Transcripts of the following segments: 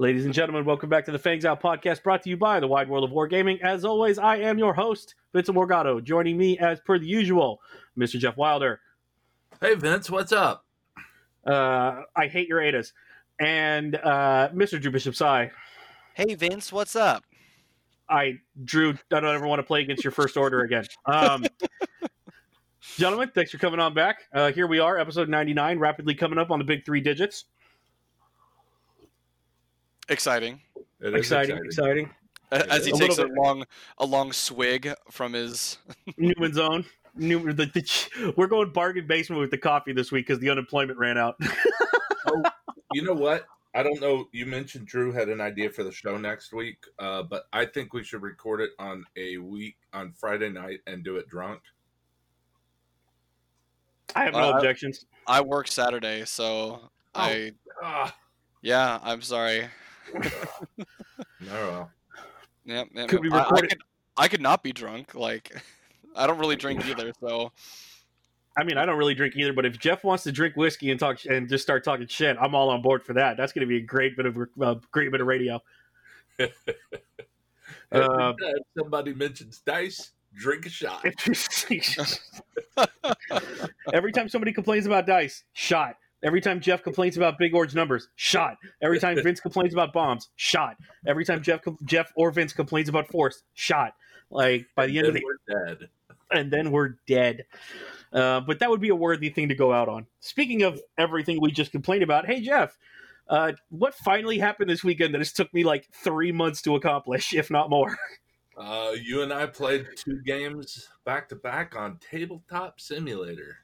Ladies and gentlemen, welcome back to the Fangs Out podcast brought to you by the Wide World of Wargaming. As always, I am your host, Vincent Morgado. Joining me, as per the usual, Mr. Jeff Wilder. Hey, Vince, what's up? Uh, I hate your Etas. And uh, Mr. Drew Bishop Sai. Hey, Vince, what's up? I, Drew, I don't ever want to play against your first order again. Um, gentlemen, thanks for coming on back. Uh, here we are, episode 99, rapidly coming up on the big three digits. Exciting. It is Exciting, exciting. As he A takes a bit. long, a long swig from his. Newman's Own. New, the, the, we're going bargain basement with the coffee this week because the unemployment ran out. Oh, you know what? I don't know. You mentioned Drew had an idea for the show next week, uh, but I think we should record it on a week on Friday night and do it drunk. I have no Uh, objections. I work Saturday, so I. Ah, Yeah, I'm sorry. No, well. Yeah, yeah, Could we I- I, record it- could, I could not be drunk. Like, I don't really drink either, so I mean, I don't really drink either, but if Jeff wants to drink whiskey and talk and just start talking shit, I'm all on board for that. That's going to be a great bit of uh, great bit of radio. Every Uh, time somebody mentions dice, drink a shot. Every time somebody complains about dice, shot. Every time Jeff complains about Big Orange numbers, shot. Every time Vince complains about bombs, shot. Every time Jeff Jeff or Vince complains about force, shot. Like by the end of the we're dead. and then we're dead. Uh, but that would be a worthy thing to go out on. Speaking of everything we just complained about, hey Jeff, uh, what finally happened this weekend that has took me like three months to accomplish, if not more? Uh, you and I played two games back to back on Tabletop Simulator.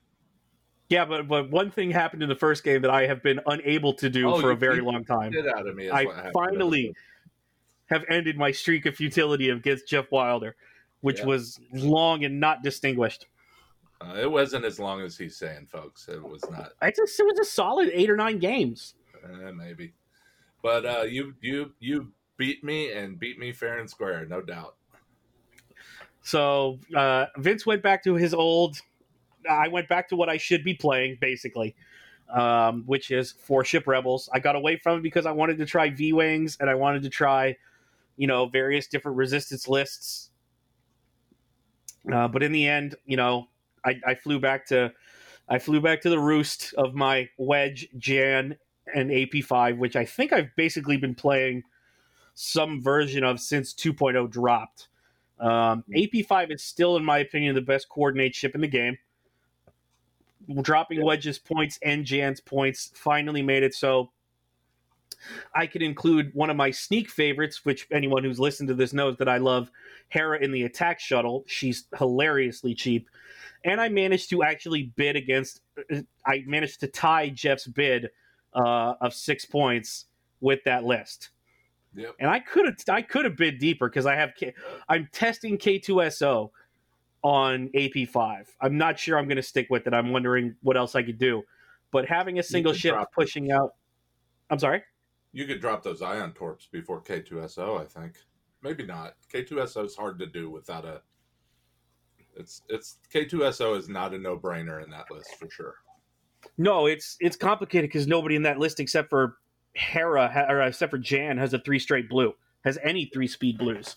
Yeah, but but one thing happened in the first game that I have been unable to do Oh, for a very long time. Get out of me! I finally have ended my streak of futility against Jeff Wilder, which Yeah. was long and not distinguished. Uh, it wasn't as long as he's saying, folks. It was not. I just, it was a solid eight or nine games. Eh, maybe. But uh, you you you beat me and beat me fair and square, no doubt. So uh, Vince went back to his old. I went back to what I should be playing, basically, um, which is Four Ship Rebels. I got away from it because I wanted to try V Wings and I wanted to try, you know, various different resistance lists. Uh, but in the end, you know, I, I flew back to, I flew back to the roost of my Wedge, Jan, and AP5, which I think I've basically been playing some version of since 2.0 dropped. Um, AP5 is still, in my opinion, the best coordinate ship in the game. Dropping Wedge's points and Jan's points finally made it so I could include one of my sneak favorites, which anyone who's listened to this knows that I love Hera in the attack shuttle. She's hilariously cheap. And I managed to actually bid against, I managed to tie Jeff's bid uh, of six points with that list Yep. and I could have I could have bid deeper because I have K, I'm testing K2SO on AP5. I'm not sure I'm going to stick with it. I'm wondering what else I could do. But having a single ship pushing out, I'm sorry. You could drop those ion torps before K2SO, I think. Maybe not. K2SO is hard to do without a. It's it's K2SO is not a no brainer in that list for sure. No, it's it's complicated because nobody in that list except for Hera or except for Jan has a three straight blue. Has any three speed blues.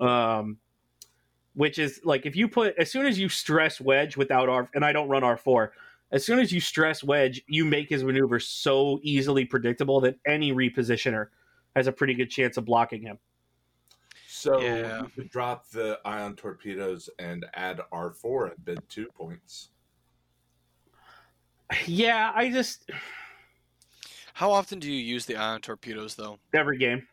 Um, which is like if you put as soon as you stress Wedge without R and I don't run R four. As soon as you stress Wedge, you make his maneuver so easily predictable that any repositioner has a pretty good chance of blocking him. So Yeah. you could drop the ion torpedoes and add R4 and bid two points. Yeah, I just how often do you use the ion torpedoes, though? every game.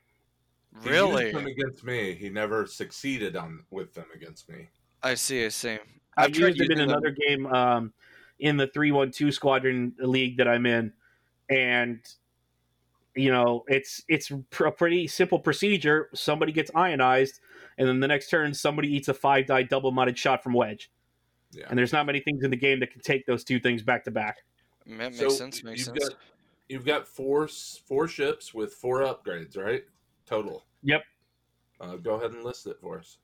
He Really? used them against me. He never succeeded on with them against me. I see. I see. I I've tried used them in them- another game um, in the three one two squadron league that I'm in, and you know it's it's a pretty simple procedure. Somebody gets ionized, and then the next turn somebody eats a five die double modded shot from Wedge. Yeah. And there's not many things in the game that can take those two things back to back. That makes So sense. Makes you've sense. got you've got four four ships with four upgrades, right? Total. Yep. Uh, go ahead and list it for us.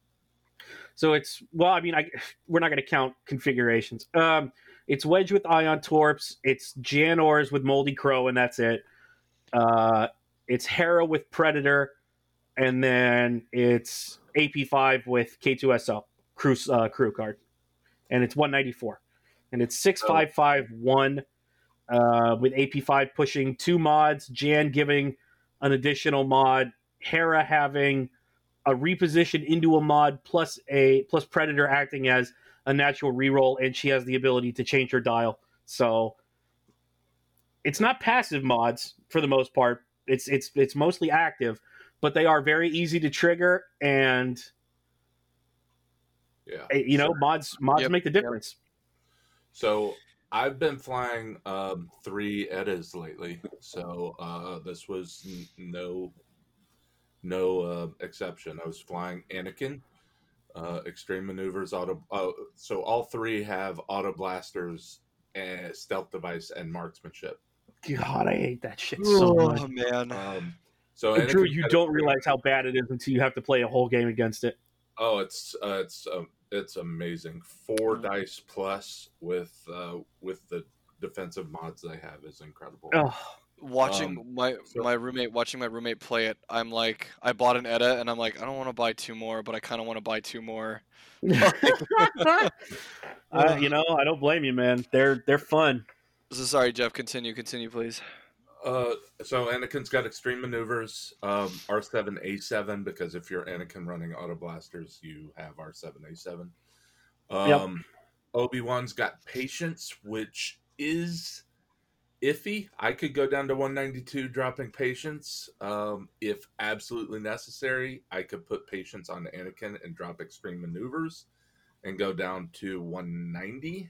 So it's well, I mean, I we're not going to count configurations. Um, it's Wedge with Ion Torps. It's Jan Ors with Moldy Crow, and that's it. Uh, it's Hera with Predator, and then it's AP5 with K2SO crew uh, crew card, and it's 194, and it's six five five one, uh, with AP5 pushing two mods, Jan giving an additional mod, Hera having a reposition into a mod plus a plus Predator acting as a natural reroll, and she has the ability to change her dial. So it's not passive mods for the most part. It's it's it's mostly active, but they are very easy to trigger, and Yeah. you know mods mods Yep. make the difference. So I've been flying um, three Etas lately. So uh, this was n- no no uh, exception. I was flying Anakin, uh, Extreme Maneuvers, auto. Uh, so all three have auto blasters, and stealth device, and marksmanship. God, I hate that shit so much. oh man. Um, so And Drew, you don't realize how bad it is until you have to play a whole game against it. Oh, it's uh, it's um, it's amazing. Four Mm. dice plus with uh, with the defensive mods they have is incredible. Oh, watching Um, my so- my roommate watching my roommate play it i'm like i bought an Eta and i'm like i don't want to buy two more but i kind of want to buy two more uh, you know, I don't blame you, man. They're they're fun. so sorry jeff continue continue please Uh, so Anakin's got extreme maneuvers, um, R7 A7 because if you're Anakin running auto blasters, you have R7 A7. Um, Obi Wan's got patience, which is iffy. I could go down to 192 dropping patience um, if absolutely necessary. I could put patience on Anakin and drop extreme maneuvers and go down to 190.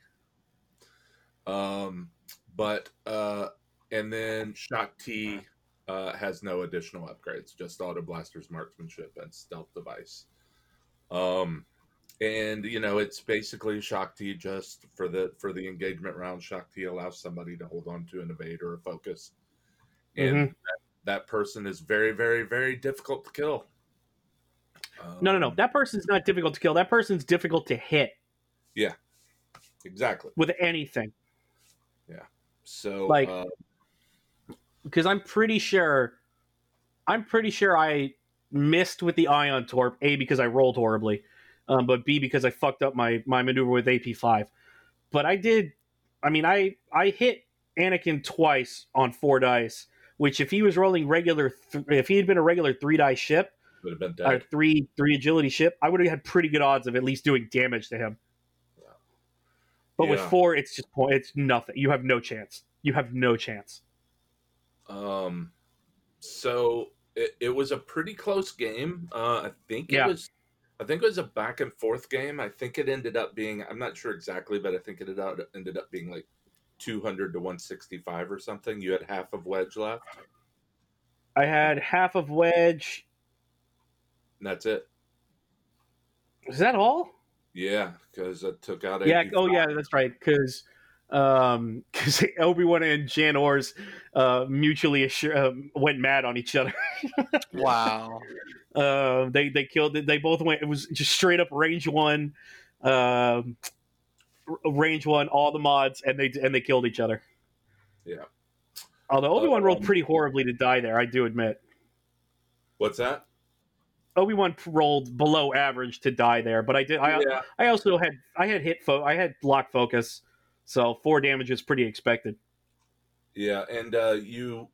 Um, but uh, and then Shaak Ti uh, has no additional upgrades, just auto blasters, marksmanship, and stealth device. Um, and you know it's basically Shaak Ti just for the for the engagement round. Shaak Ti allows somebody to hold on to an evade or a focus, and Mhm. that, that person is very very very difficult to kill. No, no, no. Um, That person's not difficult to kill. That person's difficult to hit Yeah, exactly. with anything. Yeah. So Like- uh, Because I'm pretty sure, I'm pretty sure I missed with the ion torp. A because I rolled horribly, um, but B because I fucked up my my maneuver with AP five. But I did. I mean, I I hit Anakin twice on four dice. Which, if he was rolling regular, th- if he had been a regular three die ship, would have been or dead. three three agility ship, I would have had pretty good odds of at least doing damage to him. But with four, it's just point. It's nothing. You have no chance. You have no chance. Um, so it, it was a pretty close game. Uh, I think it Yeah. was, I think it was a back and forth game. I think it ended up being, I'm not sure exactly, but I think it ended up, ended up being like 200 to 165 or something. You had half of wedge left, I had half of wedge. and that's it. Is that all? Yeah, because it took out. Yeah. Oh, yeah. That's right. Because um, because Obi Wan and Jan Ors uh, mutually assur- um, went mad on each other. wow uh, they they killed. They both went. It was just straight up range one, r- range one. All the mods, and they and they killed each other. Yeah. Although Obi Wan rolled Um, pretty horribly to die there, I do admit. What's that? Obi Wan rolled below average to die there, but I did. I yeah, I also had I had hit fo- I had lock focus, so four damage is pretty expected. yeah, and uh, you.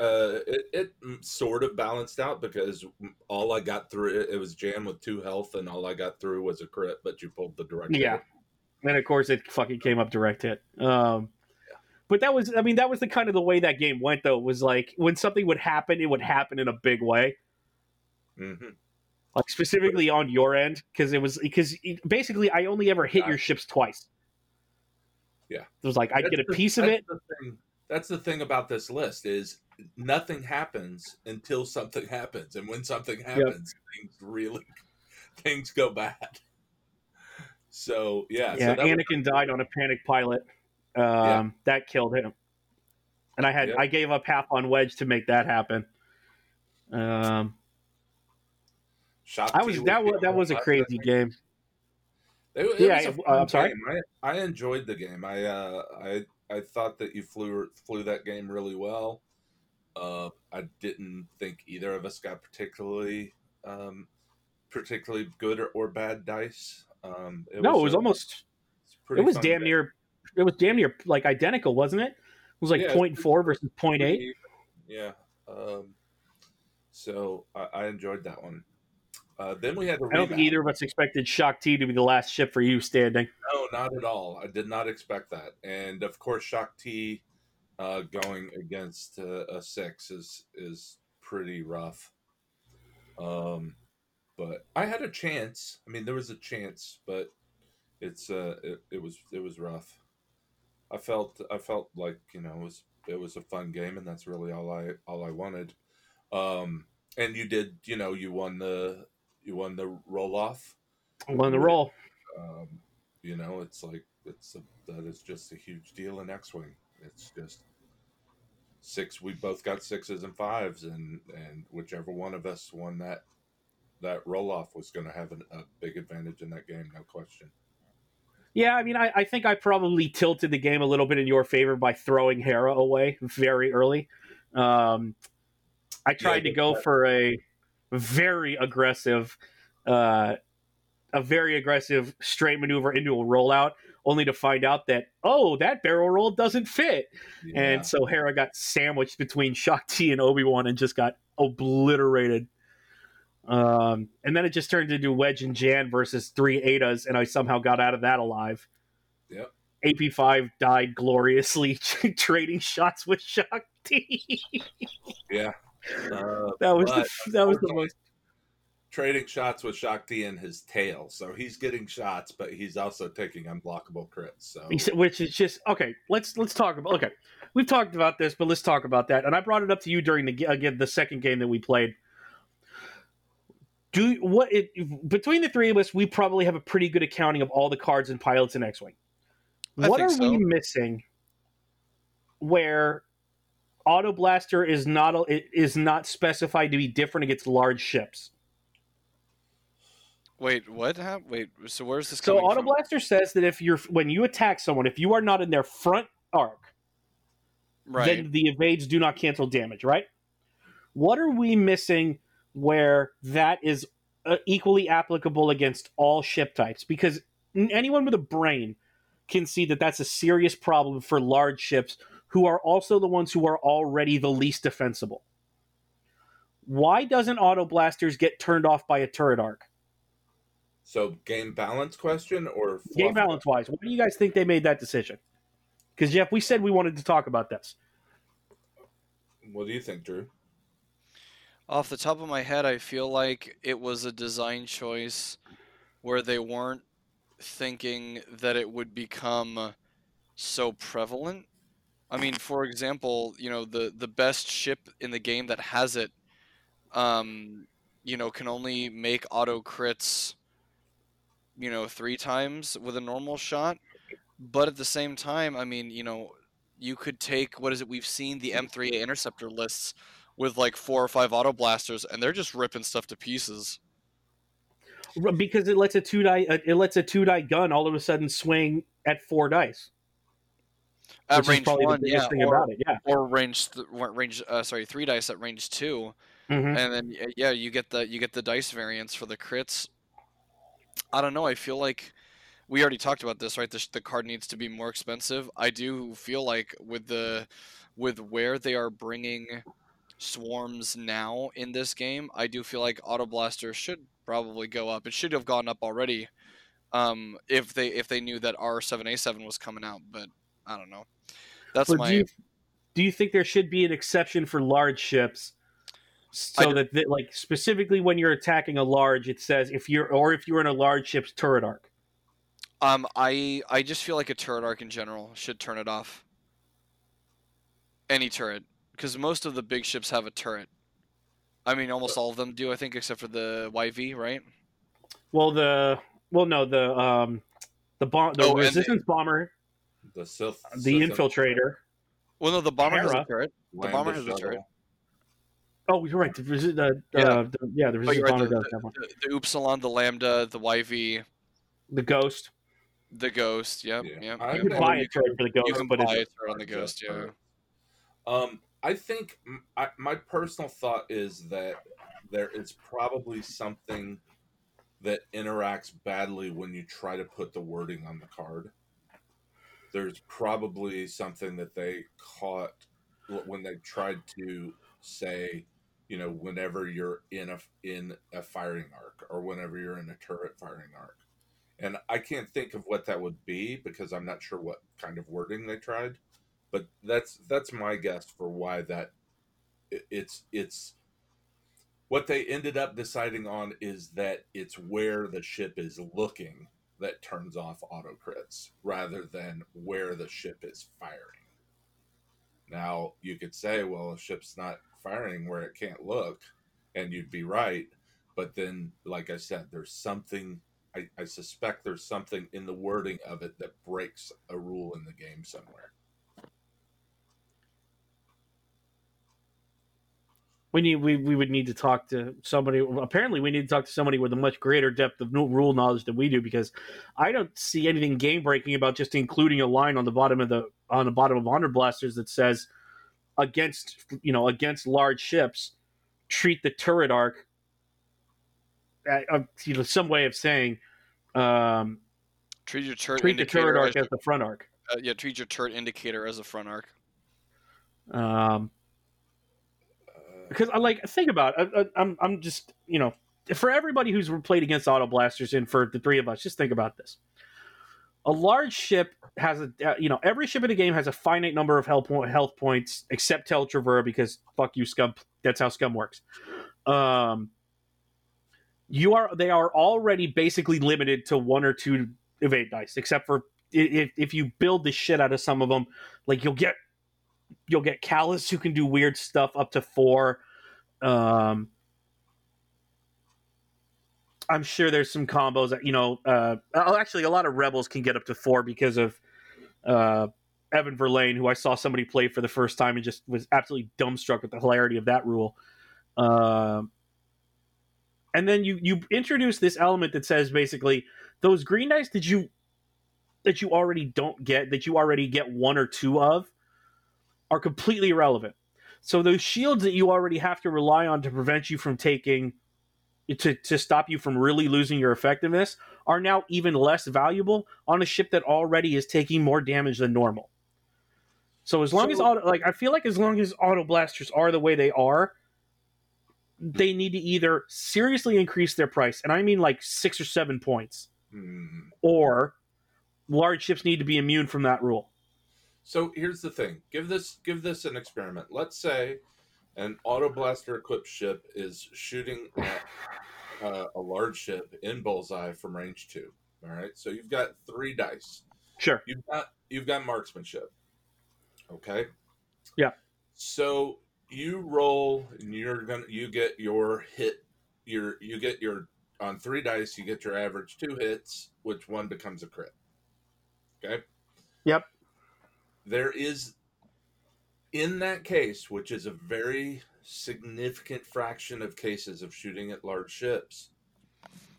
Uh, it, it sort of balanced out because all I got through it, it was Jan with two health, and all I got through was a crit. But you pulled the direct. Yeah. hit. And of course, it fucking came up direct hit. Um, but that was I mean that was the kind of the way that game went though. Was like when something would happen, it would happen in a big way. hmm like specifically on your end because it was because basically I only ever hit your ships twice. Yeah. it was like I'd get a the- piece of it. That's the thing about this list is nothing happens until something happens, and when something happens, things really things go bad. So yeah, Yeah, so that was- Anakin died on a panic pilot. Um, Yeah. That killed him, and I had Yep. I gave up half on wedge to make that happen. Um, Shot I was that was that was a crazy game. It, it Yeah, was a uh, fun I'm sorry? I, I enjoyed the game. I uh, I I thought that you flew flew that game really well. Uh, I didn't think either of us got particularly um, particularly good or, or bad dice. Um, no, it was a- almost. it's a pretty It was damn game. near. It was damn near like identical, wasn't it? It was like Yeah, it's point four versus point Pretty eight. Yeah. Um, so I, I enjoyed that one. Uh, then we had I don't think either of us expected Shaak Ti to be the last ship for you standing. No, not at all. I did not expect that. And of course, Shaak Ti uh, going against uh, a six is is pretty rough. Um, but I had a chance. I mean, there was a chance, but it's uh, it, it was it was rough. I felt I felt like you know it was it was a fun game, and that's really all I all I wanted. Um, and you did, you know, you won the you won the roll off Won the roll. um, you know, it's like it's a, that is just a huge deal in X-wing. It's just six. We both got sixes and fives, and and whichever one of us won that that roll off was going to have an, a big advantage in that game, no question. Yeah, I mean, I, I think I probably tilted the game a little bit in your favor by throwing Hera away very early. Um, I tried to go that- for a very aggressive, uh, a very aggressive straight maneuver into a rollout, only to find out that oh, that barrel roll doesn't fit, Yeah. and so Hera got sandwiched between Shaak Ti and Obi Wan and just got obliterated. Um, and then it just turned into Wedge and Jan versus three Etas, and I somehow got out of that alive. Yep. AP5 died gloriously trading shots with Shaak Ti. yeah, uh, that was But, the, that was the most. trading shots with Shaak Ti and his tail, so he's getting shots, but he's also taking unblockable crits. So Which is just okay. Let's let's talk about okay. We've talked about this, but let's talk about that. And I brought it up to you during the again the second game that we played. Do what it between the three of us, we probably have a pretty good accounting of all the cards and pilots in X-wing. I What are think we missing? Where Auto Blaster is not it is not specified to be different against large ships. Wait, what? hap- Wait, so where's this So coming Auto from? Blaster says that if you're when you attack someone, if you are not in their front arc, Right. then the evades do not cancel damage, right? What are we missing where that is uh, equally applicable against all ship types? Because anyone with a brain can see that that's a serious problem for large ships who are also the ones who are already the least defensible. Why doesn't auto blasters get turned off by a turret arc? so game balance question or Game balance wise, why do you guys think they made that decision? Because Jeff, we said we wanted to talk about this. What do you think, Drew? Off the top of my head, I feel like it was a design choice where they weren't thinking that it would become so prevalent. I mean, for example, you know, the the best ship in the game that has it um, you know, can only make auto crits you know, 3 times with a normal shot. But at the same time, I mean, you know, you could take what is it we've seen the M3A interceptor lists with like four or five auto blasters, and they're just ripping stuff to pieces. Because it lets a two die uh, it lets a two die gun all of a sudden swing at four dice. Is range one, yeah, or, about it. Yeah. or range th- range uh, sorry three dice at range 2 Mhm. and then yeah you get the you get the dice variance for the crits. I don't know. I feel like we already talked about this, right? The, the card needs to be more expensive. I do feel like with the with where they are bringing swarms now in this game, I do feel like auto blaster should probably go up. It should have gone up already, um, if they if they knew that R seven A seven was coming out. But I don't know. That's But my do you, do you think there should be an exception for large ships? So that, that like specifically when you're attacking a large, it says if you're or if you're in a large ship's turret arc. Um, I I just feel like a turret arc in general should turn it off. Any turret, because most of the big ships have a turret. I mean, almost all of them do, I think, except for the YV, right? Well, the well no the um the bomb the Oh, resistance bomber, The Sith, the Sith infiltrator. Well, no, the bomber has a turret. The bomber has a shuttle. turret. Oh, you're right. The, resi- the, Yeah. uh, the yeah the Oh, resistance you're right. bomber The, does have one. the, the Upsilon, the Lambda, the YV, The ghost. the Ghost. Yep, Yeah. yep. I You yep. could Okay. buy a turret for the ghost, You can but buy it's, a turret on the Ghost, yeah. Um, I think m- I, my personal thought is that there is probably something that interacts badly when you try to put the wording on the card. There's probably something that they caught when they tried to say, you know, whenever you're in a in a firing arc or whenever you're in a turret firing arc. And I can't think of what that would be because I'm not sure what kind of wording they tried but that's that's my guess for why that it's it's what they ended up deciding on is that it's where the ship is looking that turns off auto crits rather than where the ship is firing. Now you could say, well, a ship's not firing where it can't look, and you'd be right. But then, like I said, there's something. I, I suspect there's something in the wording of it that breaks a rule in the game somewhere. We need we, we would need to talk to somebody. Apparently, we need to talk to somebody with a much greater depth of rule knowledge than we do because I don't see anything game breaking about just including a line on the bottom of the on the bottom of auto blasters that says against you know against large ships treat the turret arc. Uh, you know, some way of saying um, Treat your turret treat the indicator turret arc as as the front arc. uh, yeah, treat your turret indicator as a front arc. Um, because I like think about it. I, I, I'm I'm just you know for everybody who's played against auto blasters and for the three of us, just think about this. A large ship has a uh, you know every ship in the game has a finite number of health point, health points except Tel Trevura because fuck you scum. That's how scum works. Um, you are they are already basically limited to one or two evade dice, except for if if you build the shit out of some of them, like you'll get you'll get Kallus who can do weird stuff up to four. Um, I'm sure there's some combos that you know. Uh, oh, actually, a lot of rebels can get up to four because of uh, Evaan Verlaine, who I saw somebody play for the first time and just was absolutely dumbstruck with the hilarity of that rule. Um, and then you you introduce this element that says basically those green dice that you that you already don't get that you already get one or two of are completely irrelevant. So those shields that you already have to rely on to prevent you from taking to, to stop you from really losing your effectiveness are now even less valuable on a ship that already is taking more damage than normal. So as long as So- auto, like I feel like as long as auto blasters are the way they are, they need to either seriously increase their price, and I mean like six or seven points, hmm. or large ships need to be immune from that rule. So here's the thing: give this give this an experiment. Let's say an auto blaster equipped ship is shooting at uh, a large ship in bullseye from range two. All right, so you've got three dice. Sure. You've got you've got marksmanship. Okay. Yeah. So you roll, and you're gonna you get your hit. Your you get your on three dice. You get your average two hits, which one becomes a crit. Okay. Yep. There is in that case, which is a very significant fraction of cases of shooting at large ships,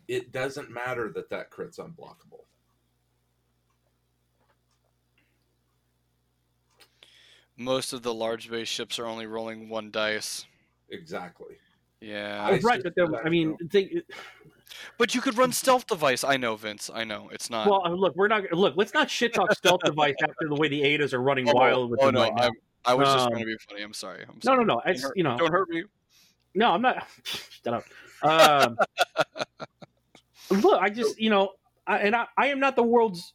it doesn't matter that that crit's unblockable. Most of the large base ships are only rolling one dice. Exactly. Yeah. I right, but there, I mean, think, But you could run stealth device. I know, Vince. I know. It's not. well, uh, look, we're not look. Let's not shit talk stealth device after the way the Etas are running oh, wild with oh, them no, right now. I'm, I was just Um, trying to be funny. I'm sorry. I'm No, sorry. no, no. Don't It's you know, Don't hurt me. no, I'm not. Shut up. Um, look, I just you know, I, and I, I am not the world's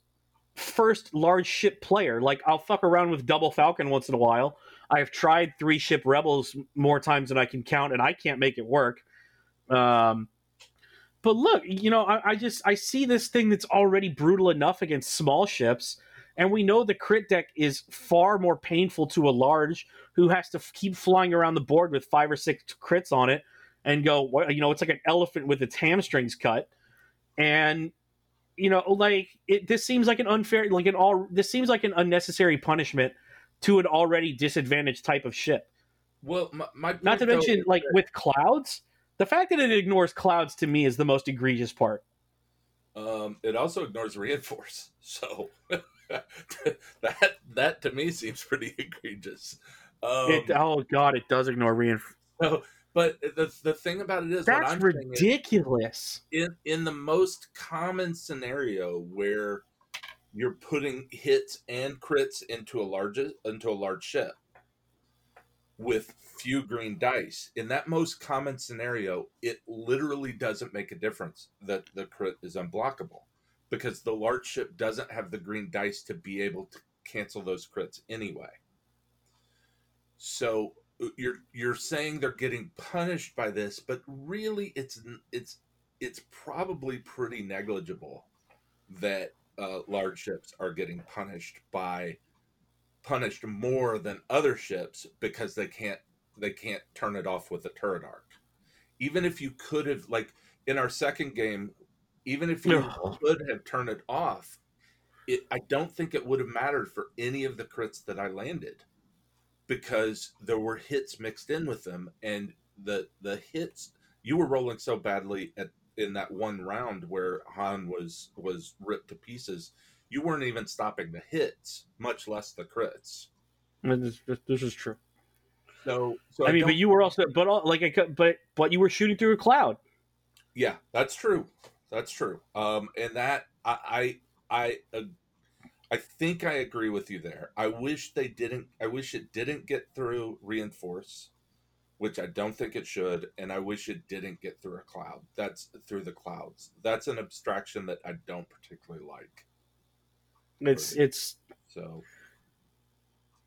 first large ship player. Like I'll fuck around with double Falcon once in a while. I have tried three ship rebels more times than I can count, and I can't make it work. Um, but look, you know, I, I just I see this thing that's already brutal enough against small ships, and we know the crit deck is far more painful to a large who has to f- keep flying around the board with five or six crits on it, and go, you know, it's like an elephant with its hamstrings cut, and you know, like it. This seems like an unfair, like an all. This seems like an unnecessary punishment to an already disadvantaged type of ship. Well, my, my Not to though, mention, like with clouds, the fact that it ignores clouds to me is the most egregious part. um, it also ignores reinforce. So that that to me seems pretty egregious. Um, it, oh god, it does ignore reinforce. so, but the the thing about it is, That's I'm saying is, ridiculous. in in the most common scenario where you're putting hits and crits into a large into a large ship with few green dice. In that most common scenario it literally doesn't make a difference that the crit is unblockable because the large ship doesn't have the green dice to be able to cancel those crits anyway. So uh, you're you're saying they're getting punished by this but really it's it's it's probably pretty negligible that uh, large ships are getting punished by punished more than other ships because they can't they can't turn it off with a turret arc. Even if you could have like in our second game, even if you Ugh. could have turned it off, it I don't think it would have mattered for any of the crits that I landed because there were hits mixed in with them and the the hits you were rolling so badly at in that one round where Han was was ripped to pieces, you weren't even stopping the hits, much less the crits. This, this- this is true. So, so I mean, don't- but you were also, but all, like, I, but but you were shooting through a cloud. yeah, that's true. That's true. Um, and that I I I, uh, I think I agree with you there. I wish they didn't. I wish it didn't get through reinforce, which I don't think it should, and I wish it didn't get through a cloud. That's through the clouds. That's an abstraction that I don't particularly like. It's it's So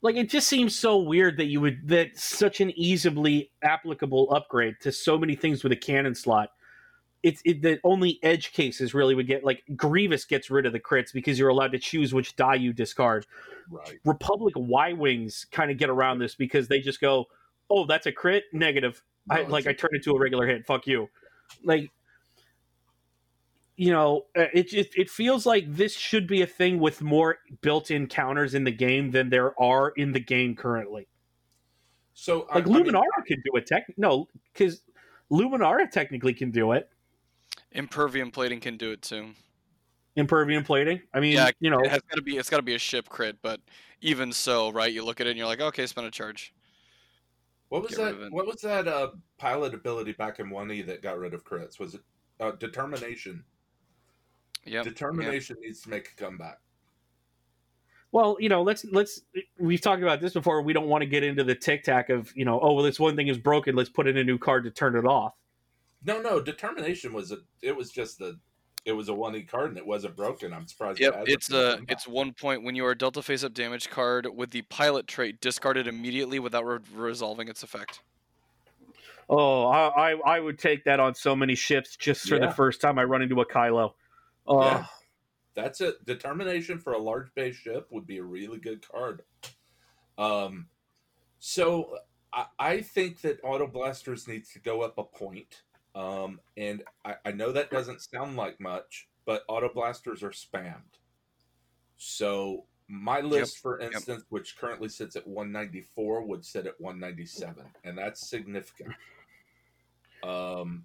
like it just seems so weird that you would that such an easily applicable upgrade to so many things with a cannon slot. It's it, that only edge cases really would get like Grievous gets rid of the crits because you're allowed to choose which die you discard. right. Republic Y wings kind of get around this because they just go, "Oh, that's a crit, negative." I like I turn it to a regular hit. Fuck you. Like you know, uh, it it it feels like this should be a thing with more built-in counters in the game than there are in the game currently. So I- Like I mean, Luminara can do it. Tech no, because Luminara technically can do it. Impervium plating can do it too. Impervium plating. I mean, Yeah, you know, It has got to be. It's got to be a ship crit, but even so, right? You look at it and you're like, okay, spend a charge. What was Get that? What was that uh, pilot ability back in one E that got rid of crits? Was it uh, determination? Yep. Determination needs to make a comeback. Well, you know, let's let's we've talked about this before. We don't want to get into the tic tac of you know, oh well, this one thing is broken. Let's put in a new card to turn it off. No, no, determination was a. It was just the. It was a one E card and it wasn't broken. I'm surprised. Yep, hasn't it's a a comeback. it's one point when you are Delta face up damage card with the pilot trait discarded immediately without re- resolving its effect. Oh, I, I I would take that on so many ships just for Yeah. the first time I run into a Kylo. Oh, Yeah. That's it. Determination for a large base ship would be a really good card. Um, so I, I think that auto blasters needs to go up a point. Um, and I, I know that doesn't sound like much, but auto blasters are spammed. So my list, for instance, which currently sits at 194, would sit at 197, and that's significant. Um,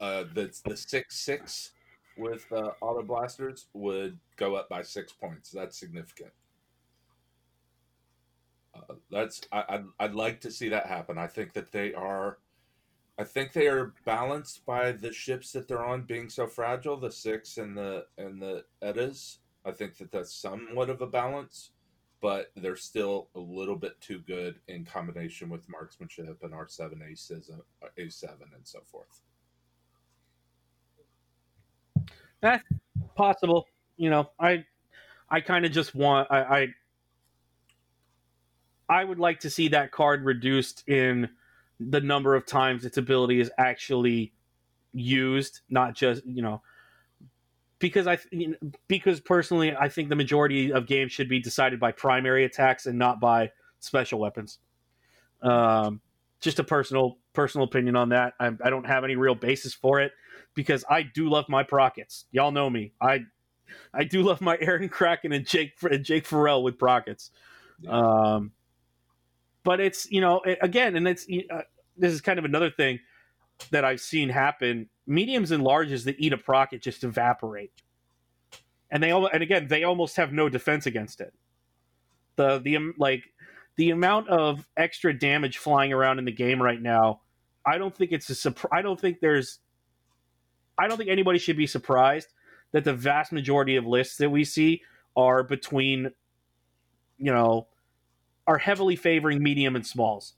uh, the the six six with uh, auto blasters would go up by six points. That's significant. Uh, that's I, I'd, I'd like to see that happen. I think that they are, I think they are balanced by the ships that they're on being so fragile. The six and the and the Etas. I think that that's somewhat of a balance, but they're still a little bit too good in combination with marksmanship and R seven A seven and so forth. Possible. You know, I I kind of just want I, I I would like to see that card reduced in the number of times its ability is actually used, not just you know. Because I because personally I think the majority of games should be decided by primary attacks and not by special weapons. Um, just a personal personal opinion on that. I, I don't have any real basis for it because I do love my Prockets. Y'all know me. I I do love my Arvel Crynyd and Jake and Jake Farrell with Prockets. Yeah. Um, but it's you know it- again, and it's uh, this is kind of another thing that I've seen happen. Mediums and larges that eat a Procket just evaporate, and they and again they almost have no defense against it. The the um, like the amount of extra damage flying around in the game right now, I don't think it's a surprise. I don't think there's, I don't think anybody should be surprised that the vast majority of lists that we see are between, you know, are heavily favoring medium and smalls.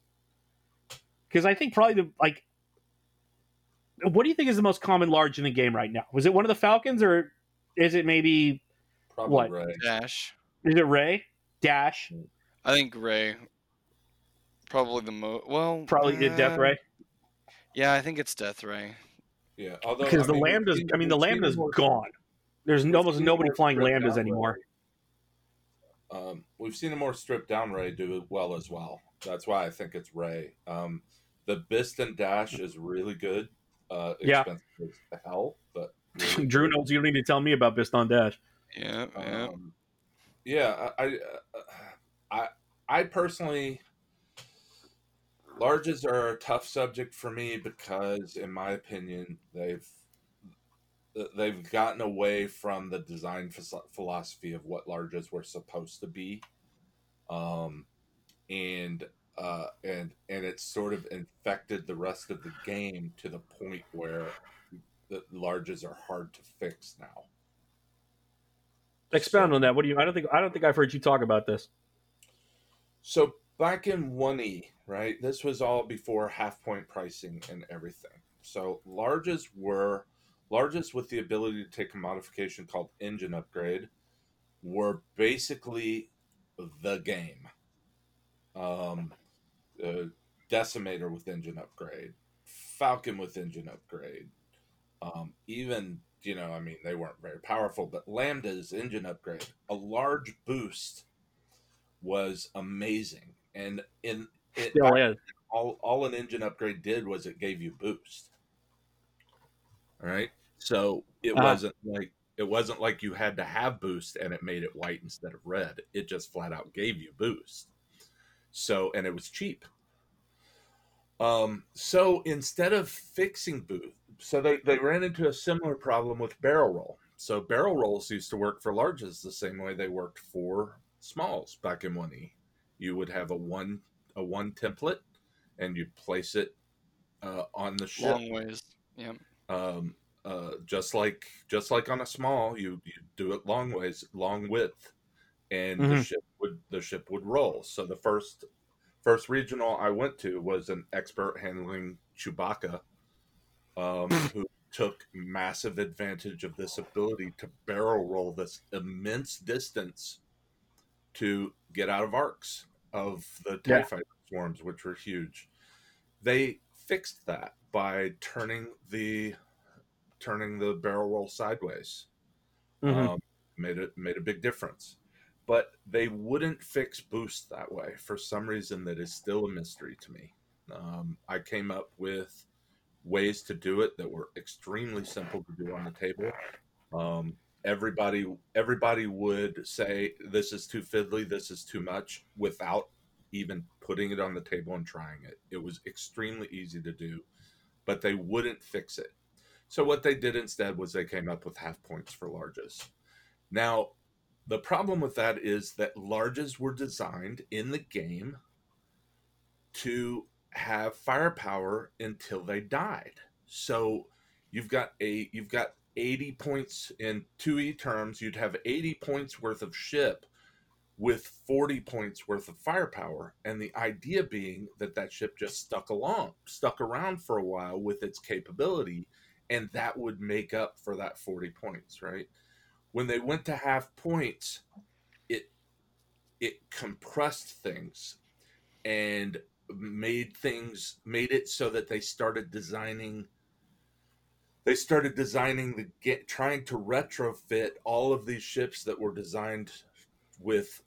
Because I think probably the like, what do you think is the most common large in the game right now? Was it one of the Falcons or is it maybe Probably What? Ray. Dash. is it Ray Dash? I think Ray. Probably the most. Well, Probably did Death uh, Ray Yeah, I think it's Death Ray. Yeah, although because I the mean, lambdas, I mean, the we've seen lambda's more- gone. There's almost nobody flying lambdas anymore. Um, we've seen a more stripped down Ray do well as well. That's why I think it's Ray. Um, the Biston Dash is really good. Uh, Yeah. expensive as hell, but really Drew knows you don't need to tell me about Biston Dash. Yeah, yeah. Um, yeah, I, I, I, I personally, larges are a tough subject for me because, in my opinion, they've they've gotten away from the design philosophy of what larges were supposed to be, um, and uh, and and it's sort of infected the rest of the game to the point where the larges are hard to fix now. Expound on that. What do you? I don't think. I don't think I've heard you talk about this. So back in 1E, right? This was all before half point pricing and everything. So larges were larges with the ability to take a modification called engine upgrade were basically the game. Um, uh, Decimator with engine upgrade, Falcon with engine upgrade, um, even you know, I mean, they weren't very powerful, but Lambda's engine upgrade, a large boost was amazing. And in it, Still is. all all an engine upgrade did was it gave you boost. All right, so it Uh-huh. wasn't like it wasn't like you had to have boost and it made it white instead of red. It just flat out gave you boost. So and it was cheap. Um, so instead of fixing boost, so they, they ran into a similar problem with barrel roll. So barrel rolls used to work for larges the same way they worked for smalls back in 1E. You would have a one a one template and you'd place it uh, on the ship Long ways. Yeah. um, uh, just like just like on a small, you you do it long ways, long width, and the Mhm. ship would the ship would roll. So the first first regional I went to was an expert handling Chewbacca, um, who took massive advantage of this ability to barrel roll this immense distance to get out of arcs of the TIE Yeah. fighter swarms, which were huge. They fixed that by turning the turning the barrel roll sideways. Mhm. Um, made it made a big difference. But they wouldn't fix boost that way for some reason that is still a mystery to me. Um, I came up with ways to do it that were extremely simple to do on the table. Um, everybody everybody would say this is too fiddly, this is too much, without even putting it on the table and trying it. It was extremely easy to do, but they wouldn't fix it. So what they did instead was they came up with half points for larges. Now, the problem with that is that larges were designed in the game to have firepower until they died. So you've got a you've got 80 points in 2e terms, you'd have 80 points worth of ship with 40 points worth of firepower. And the idea being that that ship just stuck along stuck around for a while with its capability and that would make up for that 40 points right? When they went to half points it it compressed things and made things made it so that they started designing they started designing the get trying to retrofit all of these ships that were designed with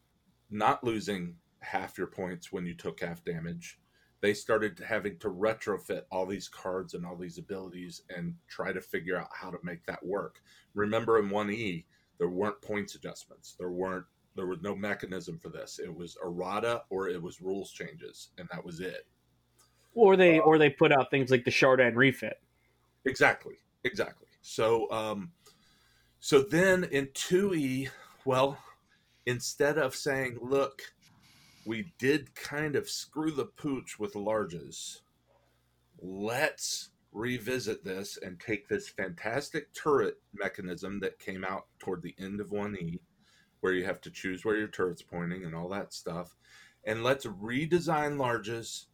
not losing half your points when you took half damage. They started having to retrofit all these cards and all these abilities and try to figure out how to make that work. Remember in 1e there weren't points adjustments. There weren't there was no mechanism for this. It was errata or it was rules changes and that was it. Or they uh, or they put out things like the shard Chardaan refit. Exactly. Exactly. So um so then in 2e, well, instead of saying, look, we did kind of screw the pooch with larges. Let's revisit this and take this fantastic turret mechanism that came out toward the end of 1E, where you have to choose where your turret's pointing and all that stuff. And let's redesign larges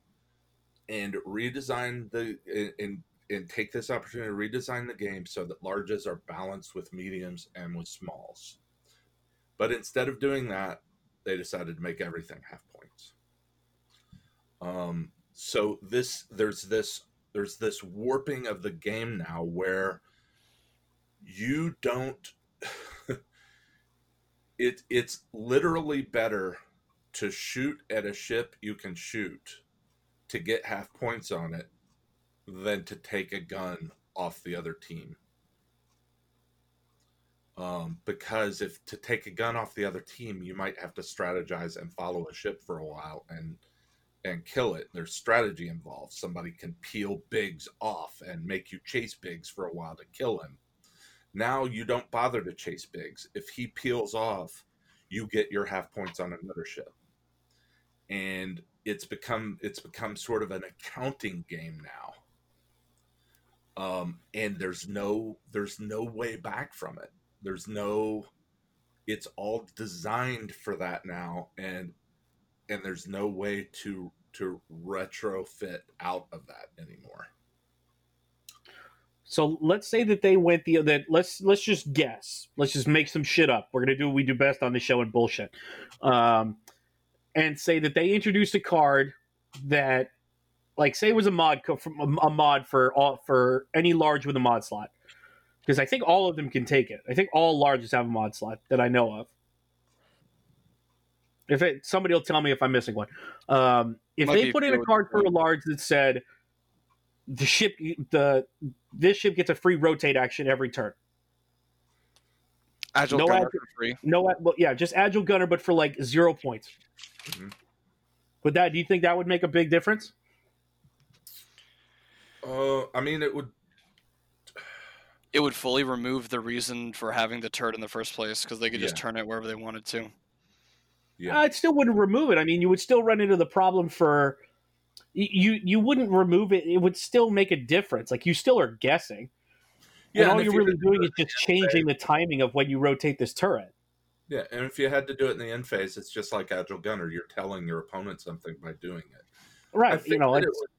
and redesign the and and take this opportunity to redesign the game so that larges are balanced with mediums and with smalls. But instead of doing that, they decided to make everything half points. Um, so this there's this there's this warping of the game now where you don't it it's literally better to shoot at a ship you can shoot to get half points on it than to take a gun off the other team. Um, because if to take a gun off the other team, you might have to strategize and follow a ship for a while and and kill it. There's strategy involved. Somebody can peel Biggs off and make you chase Biggs for a while to kill him. Now you don't bother to chase Biggs. If he peels off, you get your half points on another ship. And it's become it's become sort of an accounting game now. Um, and there's no there's no way back from it. There's no it's all designed for that now and and there's no way to to retrofit out of that anymore. So let's say that they went the that let's let's just guess. Let's just make some shit up. We're gonna do what we do best on the show and bullshit. Um, and say that they introduced a card that, like, say it was a mod co- from a, a mod for all for any large with a mod slot, because I think all of them can take it. I think all larges have a mod slot that I know of. If it, somebody will tell me if I'm missing one. Um, if Might they put in a card for a large that said the ship the this ship gets a free rotate action every turn. Agile No gunner for free. No, well, yeah, just agile gunner, but for like zero points. Mhm. Would that? Do you think that would make a big difference? Uh, I mean, it would. It would fully remove the reason for having the turret in the first place because they could just turn it wherever they wanted to. Yeah, Uh, it still wouldn't remove it. I mean, you would still run into the problem for you. You wouldn't remove it. It would still make a difference. Like you still are guessing. yeah. and all if you're really had to do doing is just changing the timing of when you rotate this turret. yeah, and if you had to do it in the end phase, it's just like Agile Gunner. You're telling your opponent something by doing it. I Right. think You know, that it would,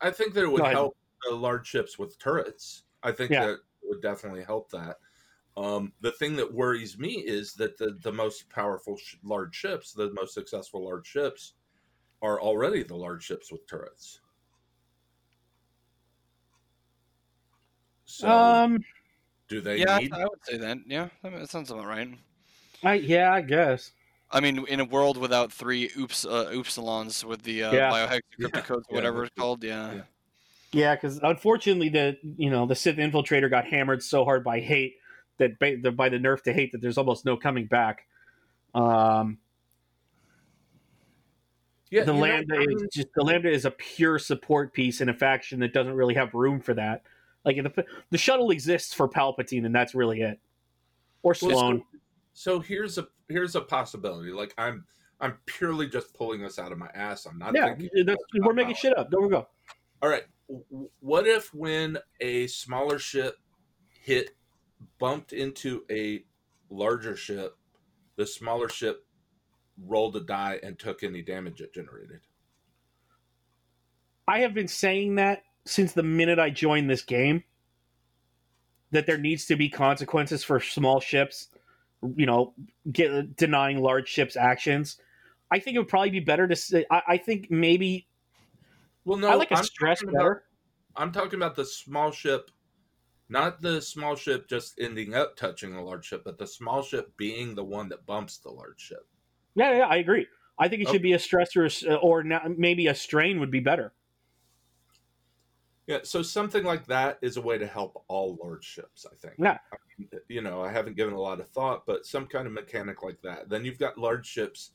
I think that it would help the large ships with turrets. I think Yeah. that would definitely help that. Um, the thing that worries me is that the, the most powerful sh- large ships, the most successful large ships, are already the large ships with turrets. So, um, do they yeah, need? I would say that. Yeah, that that sounds about right. I yeah, I guess. I mean, in a world without three oops uh, oopsilons with the uh, Yeah. biohexacryptic Yeah, codes, yeah, whatever that's it's called, yeah. Yeah. Because unfortunately, the you know the Sith infiltrator got hammered so hard by hate that by the, by the nerf to hate that there's almost no coming back. Um, Yeah, the you know, lambda is just the lambda is a pure support piece in a faction that doesn't really have room for that. Like the the shuttle exists for Palpatine, and that's really it. Or Well, Sloane. So here's a here's a possibility. Like I'm I'm purely just pulling this out of my ass. I'm not yeah, we're making shit up. There we go. All right. What if when a smaller ship hit bumped into a larger ship, the smaller ship rolled a die and took any damage it generated? I have been saying that since the minute I joined this game that there needs to be consequences for small ships, you know, get, denying large ships actions. I think it would probably be better to say. I, I think maybe Well, no, I like a I'm stress talking about- I'm talking about the small ship, not the small ship just ending up touching the large ship, but the small ship being the one that bumps the large ship. Yeah, yeah, I agree. I think it Oh. should be a stress or, or maybe a strain would be better. Yeah, so something like that is a way to help all large ships, I think. Yeah. I mean, uh, you know, I haven't given a lot of thought, but some kind of mechanic like that. Then you've got large ships